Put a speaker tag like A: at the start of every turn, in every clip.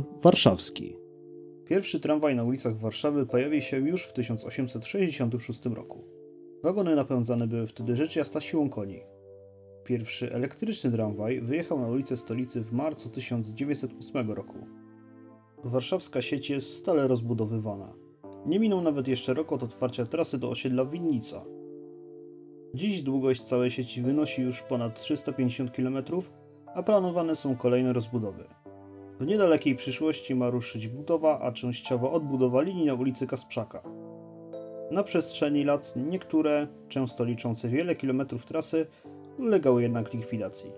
A: Warszawski. Pierwszy tramwaj na ulicach Warszawy pojawił się już w 1866 roku. Wagony napędzane były wtedy rzecz jasna siłą koni. Pierwszy elektryczny tramwaj wyjechał na ulicę stolicy w marcu 1908 roku. Warszawska sieć jest stale rozbudowywana. Nie minął nawet jeszcze rok od otwarcia trasy do osiedla Winnica. Dziś długość całej sieci wynosi już ponad 350 km, a planowane są kolejne rozbudowy. W niedalekiej przyszłości ma ruszyć budowa, a częściowo odbudowa linii na ulicy Kasprzaka. Na przestrzeni lat niektóre, często liczące wiele kilometrów trasy, ulegały jednak likwidacji.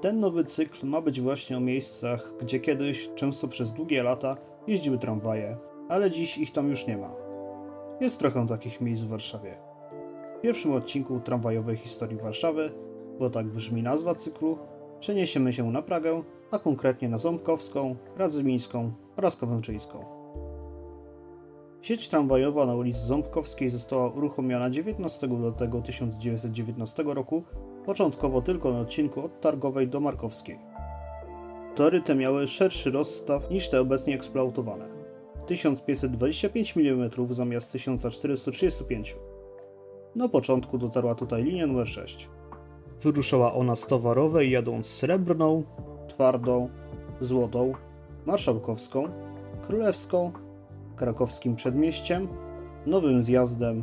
A: Ten nowy cykl ma być właśnie o miejscach, gdzie kiedyś, często przez długie lata, jeździły tramwaje, ale dziś ich tam już nie ma. Jest trochę takich miejsc w Warszawie. W pierwszym odcinku tramwajowej historii Warszawy, bo tak brzmi nazwa cyklu, przeniesiemy się na Pragę, a konkretnie na Ząbkowską, Radzymińską oraz Kowęczyńską. Sieć tramwajowa na ulicy Ząbkowskiej została uruchomiona 19 lutego 1919 roku, początkowo tylko na odcinku od Targowej do Markowskiej. Tory te miały szerszy rozstaw niż te obecnie eksploatowane. 1525 mm zamiast 1435. Na początku dotarła tutaj linia numer 6. Wyruszała ona z towarowej jadąc srebrną, twardą, złotą, marszałkowską, królewską, krakowskim przedmieściem, nowym zjazdem,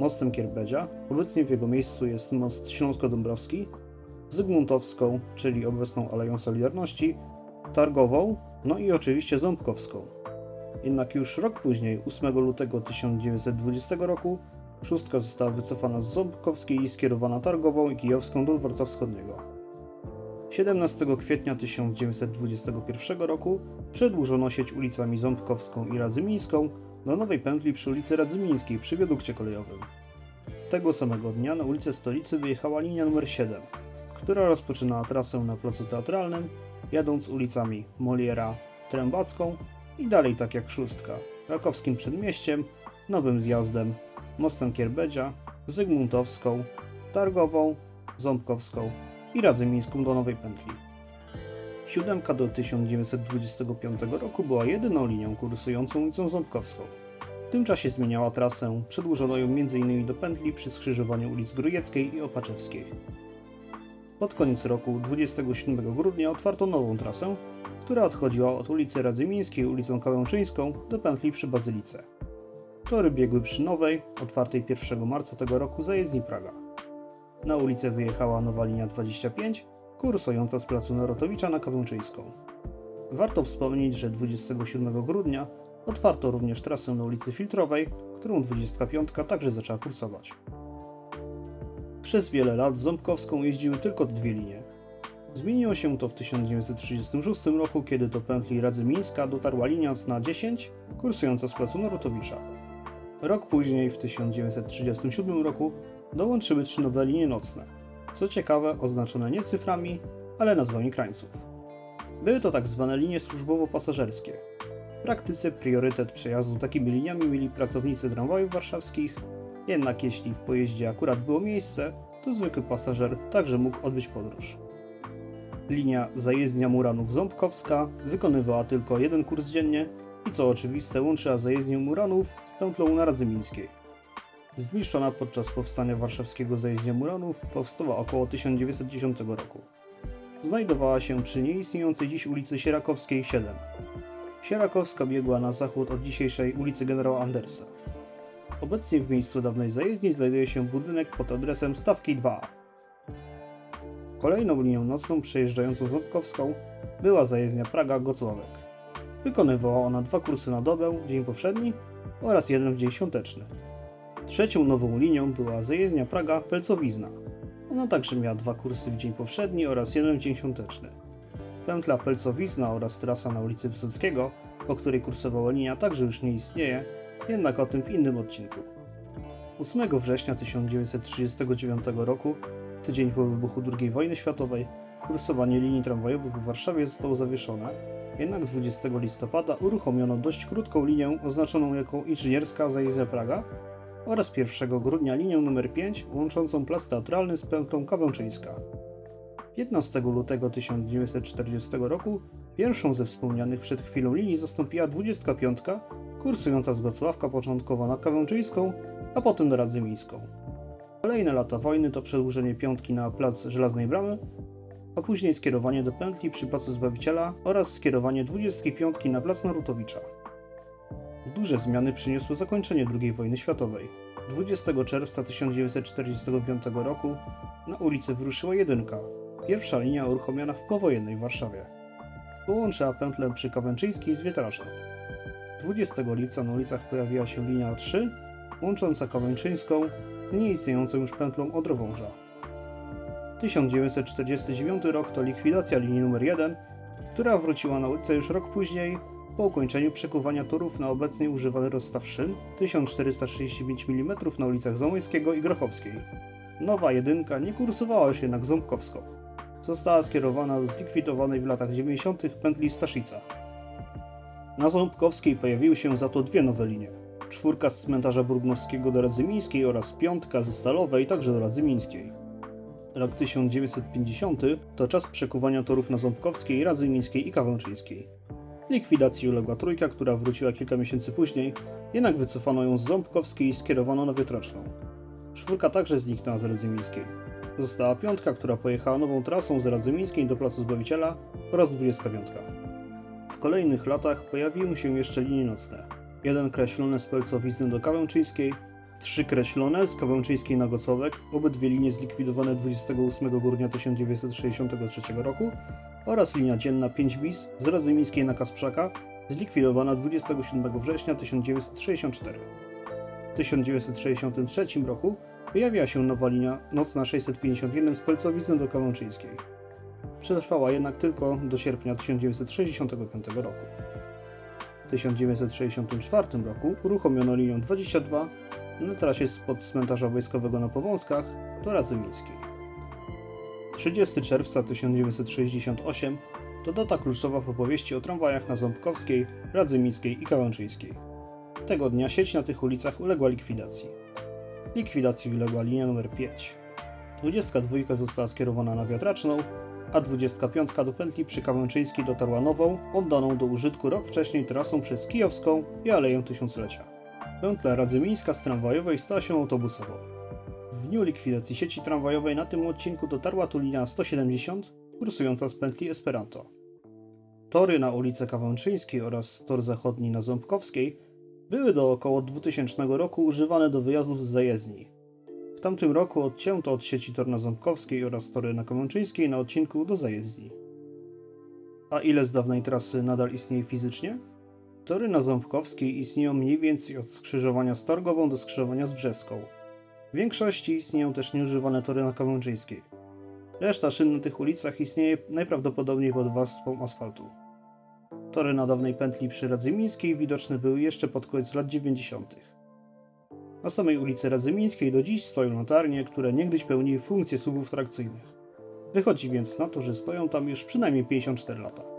A: mostem Kierbedzia, obecnie w jego miejscu jest most Śląsko-Dąbrowski, Zygmuntowską, czyli obecną Aleją Solidarności, Targową, no i oczywiście Ząbkowską. Jednak już rok później, 8 lutego 1920 roku, szóstka została wycofana z Ząbkowskiej i skierowana Targową i Kijowską do dworca wschodniego. 17 kwietnia 1921 roku przedłużono sieć ulicami Ząbkowską i Radzymińską do nowej pętli przy ulicy Radzymińskiej przy wiadukcie kolejowym. Tego samego dnia na ulicę Stolicy wyjechała linia numer 7, która rozpoczynała trasę na Placu Teatralnym, jadąc ulicami Moliera, Trębacką i dalej tak jak szóstka, Krakowskim Przedmieściem, Nowym Zjazdem, Mostem Kierbedzia, Zygmuntowską, Targową, Ząbkowską i Radzymińską do Nowej Pętli. Siódemka do 1925 roku była jedyną linią kursującą ulicą Ząbkowską. W tym czasie zmieniała trasę, przedłużono ją m.in. do pętli przy skrzyżowaniu ulic Grujeckiej i Opaczewskiej. Pod koniec roku, 27 grudnia, otwarto nową trasę, która odchodziła od ulicy Radzymińskiej ulicą Kałęczyńską do pętli przy Bazylice. Tory biegły przy nowej, otwartej 1 marca tego roku zajezdni Praga. Na ulicę wyjechała nowa linia 25, kursująca z placu Narotowicza na Kawęczyńską. Warto wspomnieć, że 27 grudnia otwarto również trasę na ulicy Filtrowej, którą 25 także zaczęła kursować. Przez wiele lat Ząbkowską jeździły tylko dwie linie. Zmieniło się to w 1936 roku, kiedy do pętli Radzymińska dotarła linia na 10, kursująca z placu Narutowicza. Rok później, w 1937 roku, dołączyły trzy nowe linie nocne. Co ciekawe, oznaczone nie cyframi, ale nazwami krańców. Były to tak zwane linie służbowo-pasażerskie. W praktyce priorytet przejazdu takimi liniami mieli pracownicy tramwajów warszawskich, jednak jeśli w pojeździe akurat było miejsce, to zwykły pasażer także mógł odbyć podróż. Linia zajezdnia Muranów-Ząbkowska wykonywała tylko jeden kurs dziennie i co oczywiste łączyła zajezdnię Muranów z pętlą na. Zniszczona podczas powstania warszawskiego zajezdnia Muranów powstała około 1910 roku. Znajdowała się przy nieistniejącej dziś ulicy Sierakowskiej 7. Sierakowska biegła na zachód od dzisiejszej ulicy Generała Andersa. Obecnie w miejscu dawnej zajezdni znajduje się budynek pod adresem Stawki 2A. Kolejną linią nocną przejeżdżającą Ząbkowską była zajezdnia Praga-Gocławek. Wykonywała ona dwa kursy na dobę, dzień powszedni oraz jeden w dzień świąteczny. Trzecią nową linią była zajezdnia Praga-Pelcowizna. Ona także miała dwa kursy w dzień powszedni oraz jeden w dzień świąteczny. Pętla Pelcowizna oraz trasa na ulicy Wysockiego, po której kursowała linia, także już nie istnieje, jednak o tym w innym odcinku. 8 września 1939 roku, tydzień po wybuchu II wojny światowej, kursowanie linii tramwajowych w Warszawie zostało zawieszone, jednak 20 listopada uruchomiono dość krótką linię oznaczoną jako inżynierska zajezdnia Praga oraz 1 grudnia linię numer 5 łączącą plac teatralny z pętlą Kawęczyńska. 15 lutego 1940 roku Pierwszą ze wspomnianych przed chwilą linii zastąpiła 25, kursująca z Gocławka początkowo na Kawęczyńską, a potem na Radzymińską. Kolejne lata wojny to przedłużenie piątki na plac Żelaznej Bramy, a później skierowanie do pętli przy Placu Zbawiciela oraz skierowanie 25 na plac Narutowicza. Duże zmiany przyniosło zakończenie II wojny światowej. 20 czerwca 1945 roku na ulicę wyruszyła jedynka, pierwsza linia uruchomiona w powojennej Warszawie. Połączyła pętlę przy Kawęczyńskiej z Wietraszną. 20 lipca na ulicach pojawiła się linia 3, łącząca Kawęczyńską nieistniejącą już pętlą Odrowąża. 1949 rok to likwidacja linii numer 1, która wróciła na ulicę już rok później po ukończeniu przekuwania torów na obecnie używany rozstaw szyn 1435 mm na ulicach Zamojskiego i Grochowskiej. Nowa jedynka nie kursowała już jednak ząbkowsko. Została skierowana do zlikwidowanej w latach 90. pętli Staszica. Na Ząbkowskiej pojawiły się za to dwie nowe linie. Czwórka z cmentarza Brudnowskiego do Radzymińskiej oraz piątka ze Stalowej także do Radzymińskiej. Rok 1950 to czas przekuwania torów na Ząbkowskiej, Radzymińskiej i Kawęczyńskiej. Likwidacji uległa trójka, która wróciła kilka miesięcy później, jednak wycofano ją z Ząbkowskiej i skierowano na Wietroczną. Czwórka także zniknęła z Radzymińskiej. Została piątka, która pojechała nową trasą z Radzymińskiej do Placu Zbawiciela oraz 25. W kolejnych latach pojawiły się jeszcze linie nocne. Jeden kreślony z Pelcowizny do Kawęczyńskiej, trzy kreślone z Kawęczyńskiej na Gocowek, obydwie linie zlikwidowane 28 grudnia 1963 roku oraz linia dzienna 5 bis z Radzymińskiej na Kasprzaka, zlikwidowana 27 września 1964. W 1963 roku pojawiła się nowa linia nocna 651 z Pelcowizny do Kałączyńskiej. Przetrwała jednak tylko do sierpnia 1965 roku. W 1964 roku uruchomiono linię 22 na trasie spod cmentarza wojskowego na Powązkach do Radzymińskiej. 30 czerwca 1968 to data kluczowa w opowieści o tramwajach na Ząbkowskiej, Radzymińskiej i Kałęczyńskiej. Tego dnia sieć na tych ulicach uległa likwidacji. Likwidacji uległa linia numer 5. 22 została skierowana na Wiatraczną, a 25 do pętli przy Kawęczyńskiej dotarła nową, oddaną do użytku rok wcześniej trasą przez Kijowską i Aleję Tysiąclecia. Pętla Radzymińska z tramwajowej stała się autobusową. W dniu likwidacji sieci tramwajowej na tym odcinku dotarła tu linia 170, kursująca z pętli Esperanto. Tory na ulicy Kawęczyńskiej oraz tor zachodni na Ząbkowskiej były do około 2000 roku używane do wyjazdów z zajezdni. W tamtym roku odcięto od sieci tor na Ząbkowskiej oraz tory na Kawęczyńskiej na odcinku do zajezdni. A ile z dawnej trasy nadal istnieje fizycznie? Tory na Ząbkowskiej istnieją mniej więcej od skrzyżowania z Targową do skrzyżowania z Brzeską. W większości istnieją też nieużywane tory na Kawęczyńskiej. Reszta szyn na tych ulicach istnieje najprawdopodobniej pod warstwą asfaltu. Tory na dawnej pętli przy Radzymińskiej widoczne były jeszcze pod koniec lat 90. Na samej ulicy Radzymińskiej do dziś stoją latarnie, które niegdyś pełniły funkcję słupów trakcyjnych. Wychodzi więc na to, że stoją tam już przynajmniej 54 lata.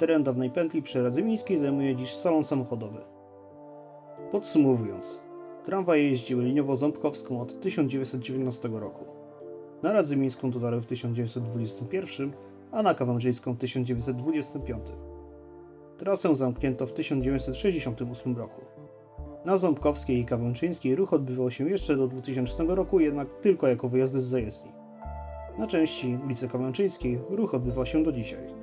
A: Teren dawnej pętli przy Radzymińskiej zajmuje dziś salon samochodowy. Podsumowując, tramwaje jeździły liniowo-ząbkowską od 1919 roku. Na Radzymińską dotarły w 1921, a na Kawężyńską w 1925. Trasę zamknięto w 1968 roku. Na Ząbkowskiej i Kawęczyńskiej ruch odbywał się jeszcze do 2000 roku, jednak tylko jako wyjazdy z zajezdni. Na części ulicy Kawęczyńskiej ruch odbywa się do dzisiaj.